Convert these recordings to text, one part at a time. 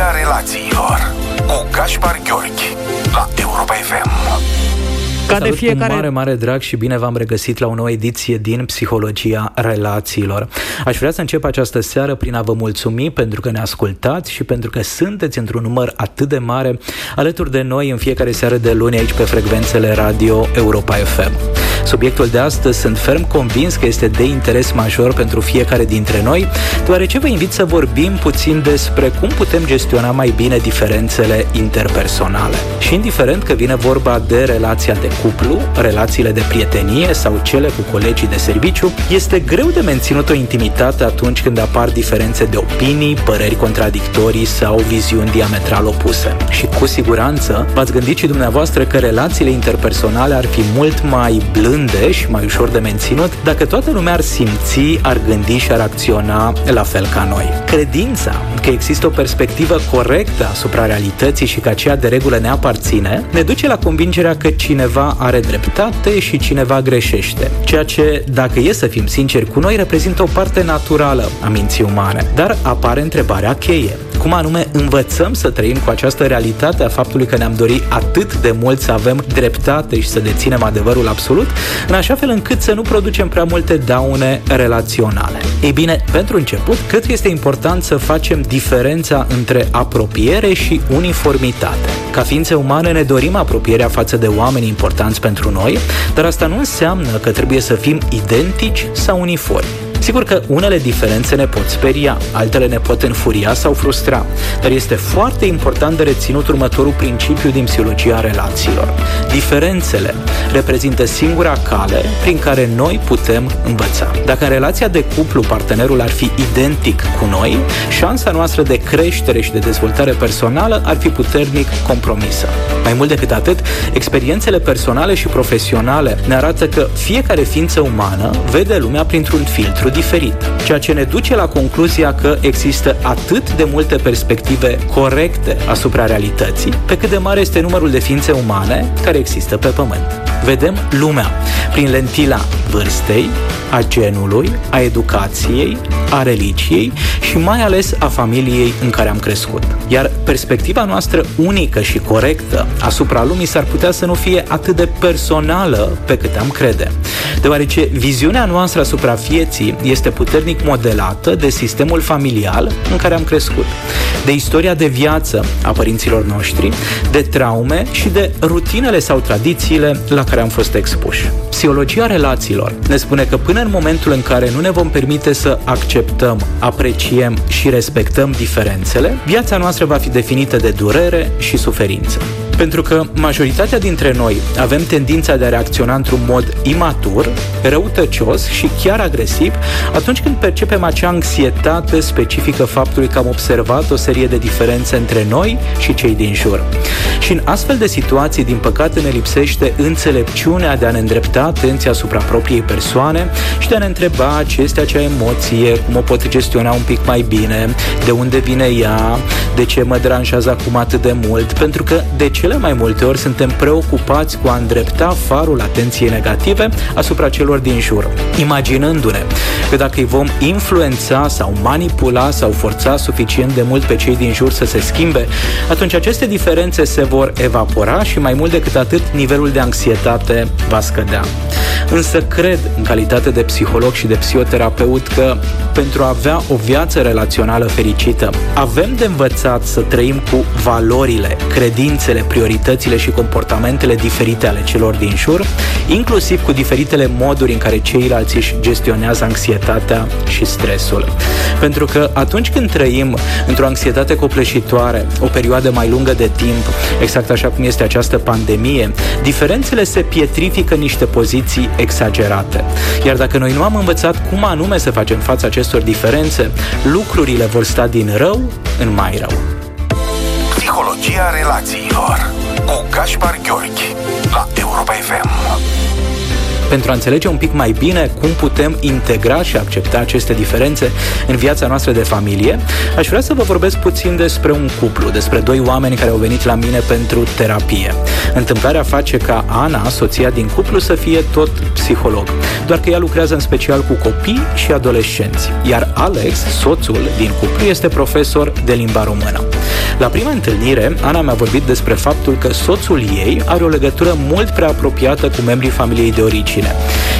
Psihologia relațiilor cu Gaspar Gheorghi la Europa FM. Ca Salut de fiecare... cu mare, mare drag și bine v-am regăsit la o nouă ediție din Psihologia Relațiilor. Aș vrea să încep această seară prin a vă mulțumi pentru că ne ascultați și pentru că sunteți într-un număr atât de mare alături de noi în fiecare seară de luni aici pe frecvențele radio Europa FM. Subiectul de astăzi sunt ferm convins că este de interes major pentru fiecare dintre noi, deoarece vă invit să vorbim puțin despre cum putem gestiona mai bine diferențele interpersonale. Și indiferent că vine vorba de relația de cuplu, relațiile de prietenie sau cele cu colegii de serviciu, este greu de menținut o intimitate atunci când apar diferențe de opinii, păreri contradictorii sau viziuni diametral opuse. Și cu siguranță v-ați gândit și dumneavoastră că relațiile interpersonale ar fi mult mai blânde și mai ușor de menținut dacă toată lumea ar simți, ar gândi și ar acționa la fel ca noi. Credința că există o perspectivă corectă asupra realității și că aceea de regulă ne aparține, ne duce la convingerea că cineva are dreptate și cineva greșește. Ceea ce, dacă e să fim sinceri cu noi, reprezintă o parte naturală a minții umane. Dar apare întrebarea cheie. Cum anume învățăm să trăim cu această realitate a faptului că ne-am dorit atât de mult să avem dreptate și să deținem adevărul absolut, în așa fel încât să nu producem prea multe daune relaționale. Ei bine, pentru început, cred că este important să facem diferența între apropiere și uniformitate. Ca ființe umane ne dorim apropierea față de oameni importanți pentru noi, dar asta nu înseamnă că trebuie să fim identici sau uniformi. Sigur că unele diferențe ne pot speria, altele ne pot înfuria sau frustra, dar este foarte important de reținut următorul principiu din psihologia relațiilor. Diferențele reprezintă singura cale prin care noi putem învăța. Dacă în relația de cuplu partenerul ar fi identic cu noi, șansa noastră de creștere și de dezvoltare personală ar fi puternic compromisă. Mai mult decât atât, experiențele personale și profesionale ne arată că fiecare ființă umană vede lumea printr-un filtru diferit, ceea ce ne duce la concluzia că există atât de multe perspective corecte asupra realității, pe cât de mare este numărul de ființe umane care există pe Pământ. Vedem lumea prin lentila vârstei, a genului, a educației, a religiei și mai ales a familiei în care am crescut. Iar perspectiva noastră unică și corectă asupra lumii s-ar putea să nu fie atât de personală pe cât am crede, deoarece viziunea noastră asupra vieții este puternic modelată de sistemul familial în care am crescut, de istoria de viață a părinților noștri, de traume și de rutinele sau tradițiile la care am fost expuși. Psihologia relațiilor ne spune că până în momentul în care nu ne vom permite să acceptăm, apreciem și respectăm diferențele, viața noastră va fi definită de durere și suferință. Pentru că majoritatea dintre noi avem tendința de a reacționa într-un mod imatur, răutăcios și chiar agresiv atunci când percepem acea anxietate specifică faptului că am observat o serie de diferențe între noi și cei din jur. Și în astfel de situații, din păcate, ne lipsește înțelepciunea de a ne îndrepta atenția asupra propriei persoane și de a ne întreba ce este acea emoție, cum o pot gestiona un pic mai bine, de unde vine ea, de ce mă deranjează acum atât de mult, pentru că de cele mai multe ori suntem preocupați cu a îndrepta farul atenției negative asupra celor din jur, imaginându-ne că dacă îi vom influența sau manipula sau forța suficient de mult pe cei din jur să se schimbe, atunci aceste diferențe se vor evapora și mai mult decât atât, nivelul de anxietate va scădea. Însă cred, în calitate de psiholog și de psihoterapeut, că pentru a avea o viață relațională fericită, avem de învățat să trăim cu valorile, credințele, prioritățile și comportamentele diferite ale celor din jur, inclusiv cu diferitele moduri în care ceilalți își gestionează anxietatea și stresul. Pentru că atunci când trăim într-o anxietate copleșitoare, o perioadă mai lungă de timp, exact așa cum este această pandemie, diferențele se pietrifică în niște poziții exagerate. Iar dacă noi nu am învățat cum anume să facem față acestor diferențe, lucrurile vor sta din rău în mai rău. Psihologia relațiilor cu Gaspar Gheorghi la Europa FM pentru a înțelege un pic mai bine cum putem integra și accepta aceste diferențe în viața noastră de familie, aș vrea să vă vorbesc puțin despre un cuplu, despre doi oameni care au venit la mine pentru terapie. Întâmplarea face ca Ana, soția din cuplu, să fie tot psiholog, doar că ea lucrează în special cu copii și adolescenți, iar Alex, soțul din cuplu, este profesor de limba română. La prima întâlnire, Ana mi-a vorbit despre faptul că soțul ei are o legătură mult prea apropiată cu membrii familiei de origine.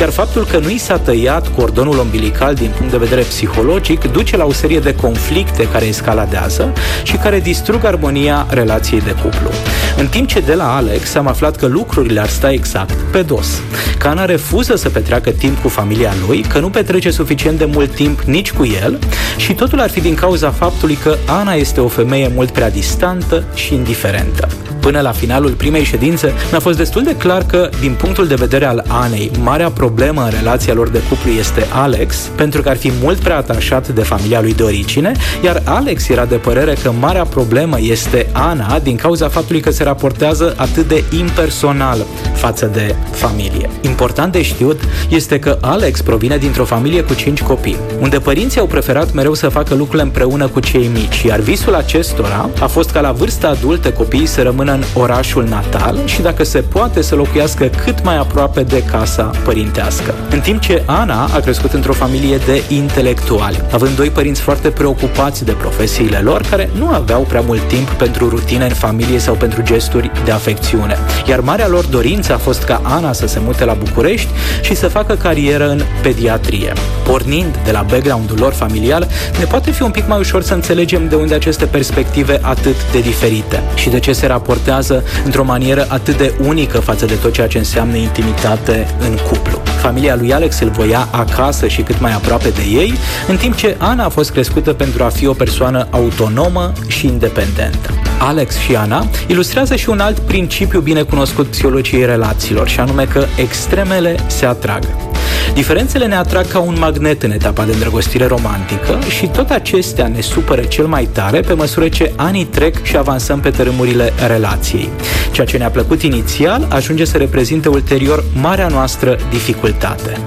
Iar faptul că nu i s-a tăiat cordonul umbilical din punct de vedere psihologic duce la o serie de conflicte care escaladează și care distrug armonia relației de cuplu. În timp ce de la Alex am aflat că lucrurile ar sta exact pe dos. Că Ana refuză să petreacă timp cu familia lui, că nu petrece suficient de mult timp nici cu el și totul ar fi din cauza faptului că Ana este o femeie mult prea distantă și indiferentă. Până la finalul primei ședințe, mi-a fost destul de clar că, din punctul de vedere al Anei, marea problemă în relația lor de cuplu este Alex, pentru că ar fi mult prea atașat de familia lui de origine, iar Alex era de părere că marea problemă este Ana din cauza faptului că se raportează atât de impersonal față de familie. Important de știut este că Alex provine dintr-o familie cu cinci copii, unde părinții au preferat mereu să facă lucrurile împreună cu cei mici, iar visul acestora a fost ca la vârsta adultă copiii să rămână în orașul natal și dacă se poate să locuiască cât mai aproape de casa părintească. În timp ce Ana a crescut într-o familie de intelectuali, având doi părinți foarte preocupați de profesiile lor, care nu aveau prea mult timp pentru rutine în familie sau pentru gesturi de afecțiune. Iar marea lor dorință a fost ca Ana să se mute la București și să facă carieră în pediatrie. Pornind de la background-ul lor familial, ne poate fi un pic mai ușor să înțelegem de unde aceste perspective atât de diferite și de ce se raportează raportează într-o manieră atât de unică față de tot ceea ce înseamnă intimitate în cuplu. Familia lui Alex îl voia acasă și cât mai aproape de ei, în timp ce Ana a fost crescută pentru a fi o persoană autonomă și independentă. Alex și Ana ilustrează și un alt principiu bine cunoscut psihologiei relațiilor, și anume că extremele se atrag. Diferențele ne atrag ca un magnet în etapa de îndrăgostire romantică și tot acestea ne supără cel mai tare pe măsură ce anii trec și avansăm pe tărâmurile relației. Ceea ce ne-a plăcut inițial ajunge să reprezinte ulterior marea noastră dificultate.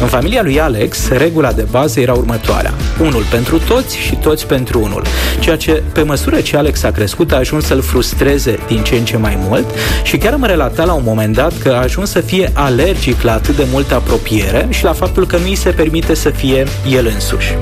În familia lui Alex, regula de bază era următoarea. Unul pentru toți și toți pentru unul. Ceea ce, pe măsură ce Alex a crescut, a ajuns să-l frustreze din ce în ce mai mult și chiar mă relata la un moment dat că a ajuns să fie alergic la atât de multă apropiere și la faptul că nu îi se permite să fie el însuși.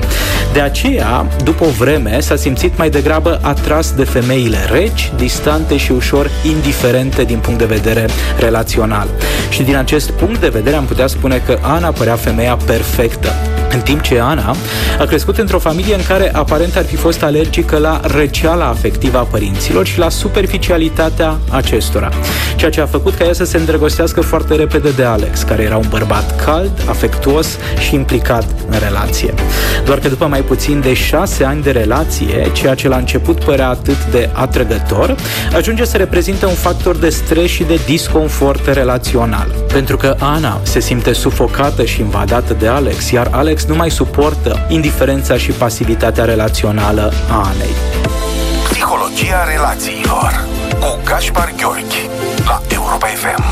De aceea, după o vreme, s-a simțit mai degrabă atras de femeile reci, distante și ușor indiferente din punct de vedere relațional. Și din acest punct de vedere am putea spune că Ana părea FMEA perfecta. În timp ce Ana a crescut într-o familie în care aparent ar fi fost alergică la răceala afectivă a părinților și la superficialitatea acestora, ceea ce a făcut ca ea să se îndrăgostească foarte repede de Alex, care era un bărbat cald, afectuos și implicat în relație. Doar că după mai puțin de șase ani de relație, ceea ce la început părea atât de atrăgător, ajunge să reprezinte un factor de stres și de disconfort relațional. Pentru că Ana se simte sufocată și invadată de Alex, iar Alex nu mai suportă indiferența și pasivitatea relațională a Anei. Psihologia relațiilor cu Gaspar Gheorghi la Europa FM.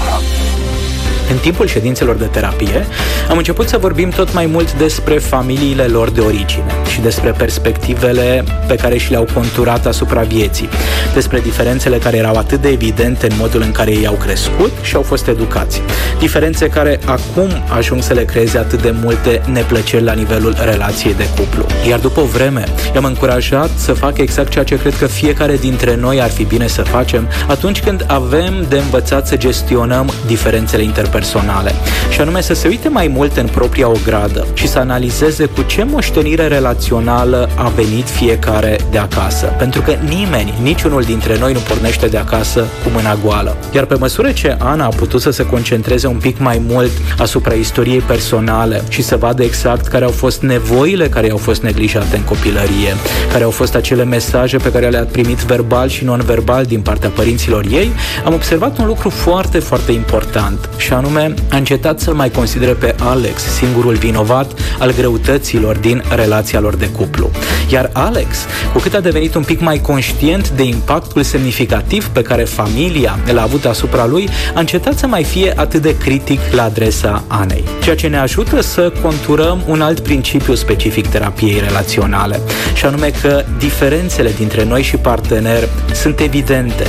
În timpul ședințelor de terapie, am început să vorbim tot mai mult despre familiile lor de origine și despre perspectivele pe care și le-au conturat asupra vieții, despre diferențele care erau atât de evidente în modul în care ei au crescut și au fost educați. Diferențe care acum ajung să le creeze atât de multe neplăceri la nivelul relației de cuplu. Iar după o vreme, i-am încurajat să facă exact ceea ce cred că fiecare dintre noi ar fi bine să facem atunci când avem de învățat să gestionăm diferențele interpersonale personale, și anume să se uite mai mult în propria ogradă și să analizeze cu ce moștenire relațională a venit fiecare de acasă. Pentru că nimeni, niciunul dintre noi nu pornește de acasă cu mâna goală. Iar pe măsură ce Ana a putut să se concentreze un pic mai mult asupra istoriei personale și să vadă exact care au fost nevoile care au fost neglijate în copilărie, care au fost acele mesaje pe care le-a primit verbal și non-verbal din partea părinților ei, am observat un lucru foarte, foarte important și anume anume a încetat să-l mai considere pe Alex singurul vinovat al greutăților din relația lor de cuplu. Iar Alex, cu cât a devenit un pic mai conștient de impactul semnificativ pe care familia l-a avut asupra lui, a încetat să mai fie atât de critic la adresa Anei. Ceea ce ne ajută să conturăm un alt principiu specific terapiei relaționale, și anume că diferențele dintre noi și partener sunt evidente,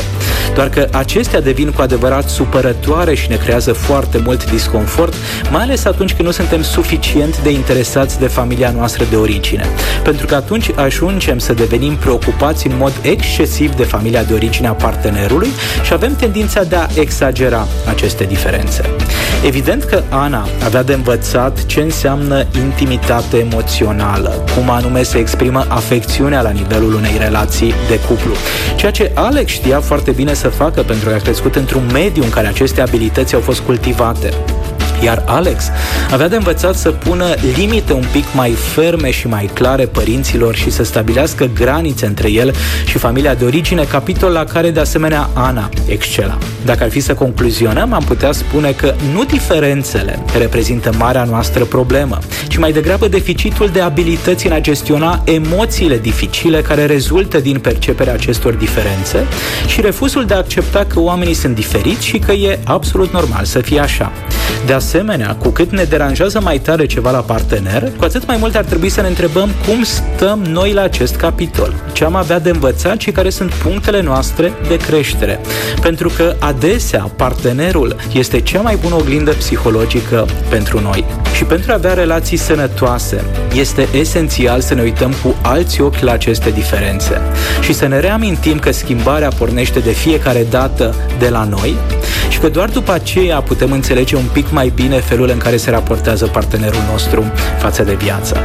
doar că acestea devin cu adevărat supărătoare și ne creează foarte foarte mult disconfort, mai ales atunci când nu suntem suficient de interesați de familia noastră de origine. Pentru că atunci ajungem să devenim preocupați în mod excesiv de familia de origine a partenerului și avem tendința de a exagera aceste diferențe. Evident că Ana avea de învățat ce înseamnă intimitate emoțională, cum anume se exprimă afecțiunea la nivelul unei relații de cuplu. Ceea ce Alex știa foarte bine să facă pentru că a crescut într-un mediu în care aceste abilități au fost cultivate. Iar Alex avea de învățat să pună limite un pic mai ferme și mai clare părinților și să stabilească granițe între el și familia de origine, capitol la care de asemenea Ana excela. Dacă ar fi să concluzionăm, am putea spune că nu diferențele reprezintă marea noastră problemă, ci mai degrabă deficitul de abilități în a gestiona emoțiile dificile care rezultă din perceperea acestor diferențe și refuzul de a accepta că oamenii sunt diferiți și că e absolut normal să fie așa. De asemenea, cu cât ne deranjează mai tare ceva la partener, cu atât mai mult ar trebui să ne întrebăm cum stăm noi la acest capitol, ce am avea de învățat și care sunt punctele noastre de creștere. Pentru că adesea partenerul este cea mai bună oglindă psihologică pentru noi. Și pentru a avea relații sănătoase, este esențial să ne uităm cu alți ochi la aceste diferențe și să ne reamintim că schimbarea pornește de fiecare dată de la noi și că doar după aceea putem înțelege un pic mai bine felul în care se raportează partenerul nostru față de viață.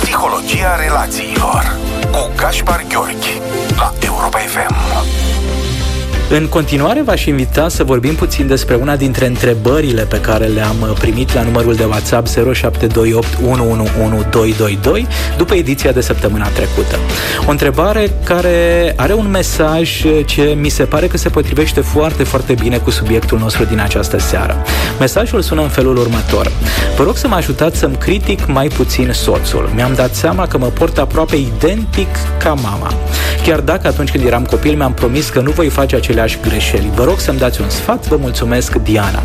Psihologia relațiilor cu Gaspar Gheorghi la Europa FM. În continuare v-aș invita să vorbim puțin despre una dintre întrebările pe care le-am primit la numărul de WhatsApp 0728 111222 după ediția de săptămâna trecută. O întrebare care are un mesaj ce mi se pare că se potrivește foarte, foarte bine cu subiectul nostru din această seară. Mesajul sună în felul următor. Vă rog să mă ajutați să-mi critic mai puțin soțul. Mi-am dat seama că mă port aproape identic ca mama. Chiar dacă atunci când eram copil mi-am promis că nu voi face acele aceleași greșeli. Vă rog să-mi dați un sfat, vă mulțumesc, Diana.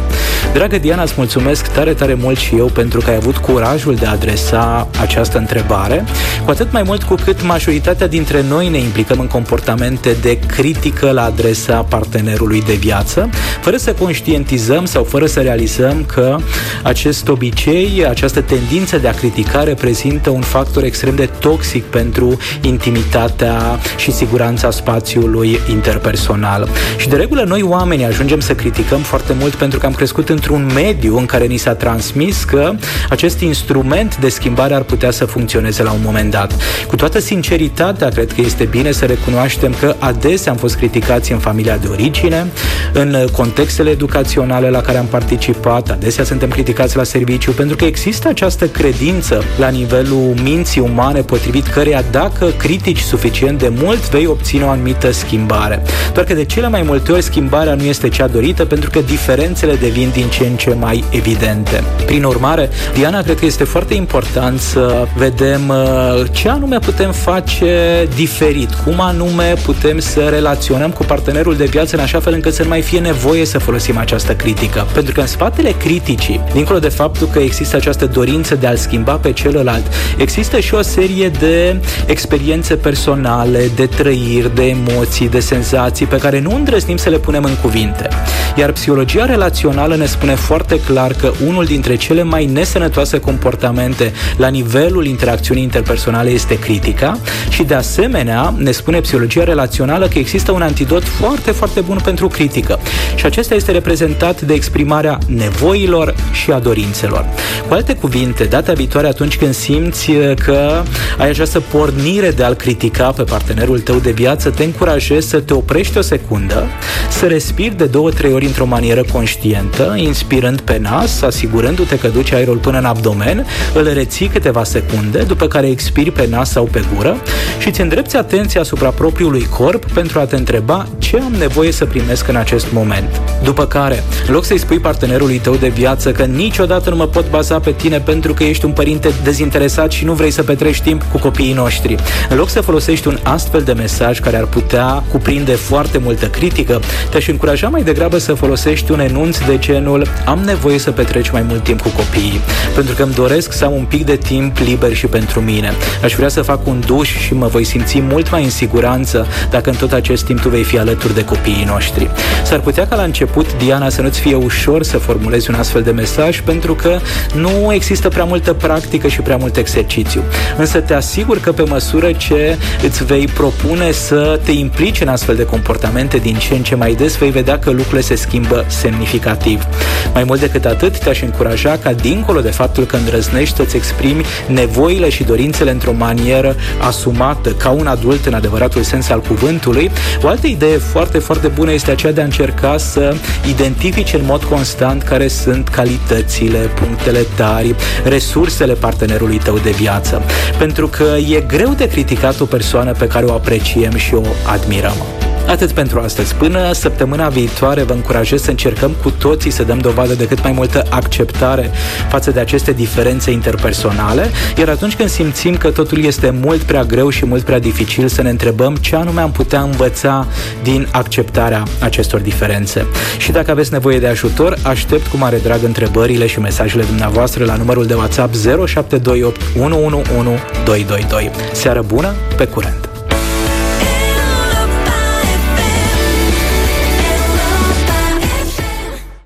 Dragă Diana, îți mulțumesc tare, tare mult și eu pentru că ai avut curajul de a adresa această întrebare, cu atât mai mult cu cât majoritatea dintre noi ne implicăm în comportamente de critică la adresa partenerului de viață, fără să conștientizăm sau fără să realizăm că acest obicei, această tendință de a critica reprezintă un factor extrem de toxic pentru intimitatea și siguranța spațiului interpersonal. Și de regulă noi oamenii ajungem să criticăm foarte mult pentru că am crescut într-un mediu în care ni s-a transmis că acest instrument de schimbare ar putea să funcționeze la un moment dat. Cu toată sinceritatea, cred că este bine să recunoaștem că adesea am fost criticați în familia de origine, în contextele educaționale la care am participat, adesea suntem criticați la serviciu pentru că există această credință la nivelul minții umane potrivit căreia dacă critici suficient de mult vei obține o anumită schimbare. Doar că de cele cele mai multe ori schimbarea nu este cea dorită pentru că diferențele devin din ce în ce mai evidente. Prin urmare, Diana, cred că este foarte important să vedem uh, ce anume putem face diferit, cum anume putem să relaționăm cu partenerul de viață în așa fel încât să nu mai fie nevoie să folosim această critică. Pentru că în spatele criticii, dincolo de faptul că există această dorință de a-l schimba pe celălalt, există și o serie de experiențe personale, de trăiri, de emoții, de senzații pe care nu îndrăznim să le punem în cuvinte. Iar psihologia relațională ne spune foarte clar că unul dintre cele mai nesănătoase comportamente la nivelul interacțiunii interpersonale este critica și de asemenea ne spune psihologia relațională că există un antidot foarte, foarte bun pentru critică și acesta este reprezentat de exprimarea nevoilor și a dorințelor. Cu alte cuvinte, data viitoare atunci când simți că ai această pornire de a-l critica pe partenerul tău de viață, te încurajezi să te oprești o secundă secundă, să respiri de două-trei ori într-o manieră conștientă, inspirând pe nas, asigurându-te că duci aerul până în abdomen, îl reții câteva secunde, după care expiri pe nas sau pe gură și îți îndrepți atenția asupra propriului corp pentru a te întreba ce am nevoie să primesc în acest moment. După care, în loc să-i spui partenerului tău de viață că niciodată nu mă pot baza pe tine pentru că ești un părinte dezinteresat și nu vrei să petrești timp cu copiii noștri, în loc să folosești un astfel de mesaj care ar putea cuprinde foarte multă critică, te-aș încuraja mai degrabă să folosești un enunț de genul am nevoie să petreci mai mult timp cu copiii, pentru că îmi doresc să am un pic de timp liber și pentru mine. Aș vrea să fac un duș și mă voi simți mult mai în siguranță dacă în tot acest timp tu vei fi alături de copiii noștri. S-ar putea ca la început, Diana, să nu-ți fie ușor să formulezi un astfel de mesaj pentru că nu există prea multă practică și prea mult exercițiu. Însă te asigur că pe măsură ce îți vei propune să te implici în astfel de comportamente din ce în ce mai des, vei vedea că lucrurile se schimbă semnificativ. Mai mult decât atât, te-aș încuraja ca, dincolo de faptul că îndrăznești să-ți exprimi nevoile și dorințele într-o manieră asumată, ca un adult în adevăratul sens al cuvântului, o altă idee foarte, foarte bună este aceea de a încerca să identifici în mod constant care sunt calitățile, punctele tari, resursele partenerului tău de viață. Pentru că e greu de criticat o persoană pe care o apreciem și o admirăm. Atât pentru astăzi. Până săptămâna viitoare vă încurajez să încercăm cu toții să dăm dovadă de cât mai multă acceptare față de aceste diferențe interpersonale, iar atunci când simțim că totul este mult prea greu și mult prea dificil, să ne întrebăm ce anume am putea învăța din acceptarea acestor diferențe. Și dacă aveți nevoie de ajutor, aștept cu mare drag întrebările și mesajele dumneavoastră la numărul de WhatsApp 0728 111 222. Seară bună, pe curent!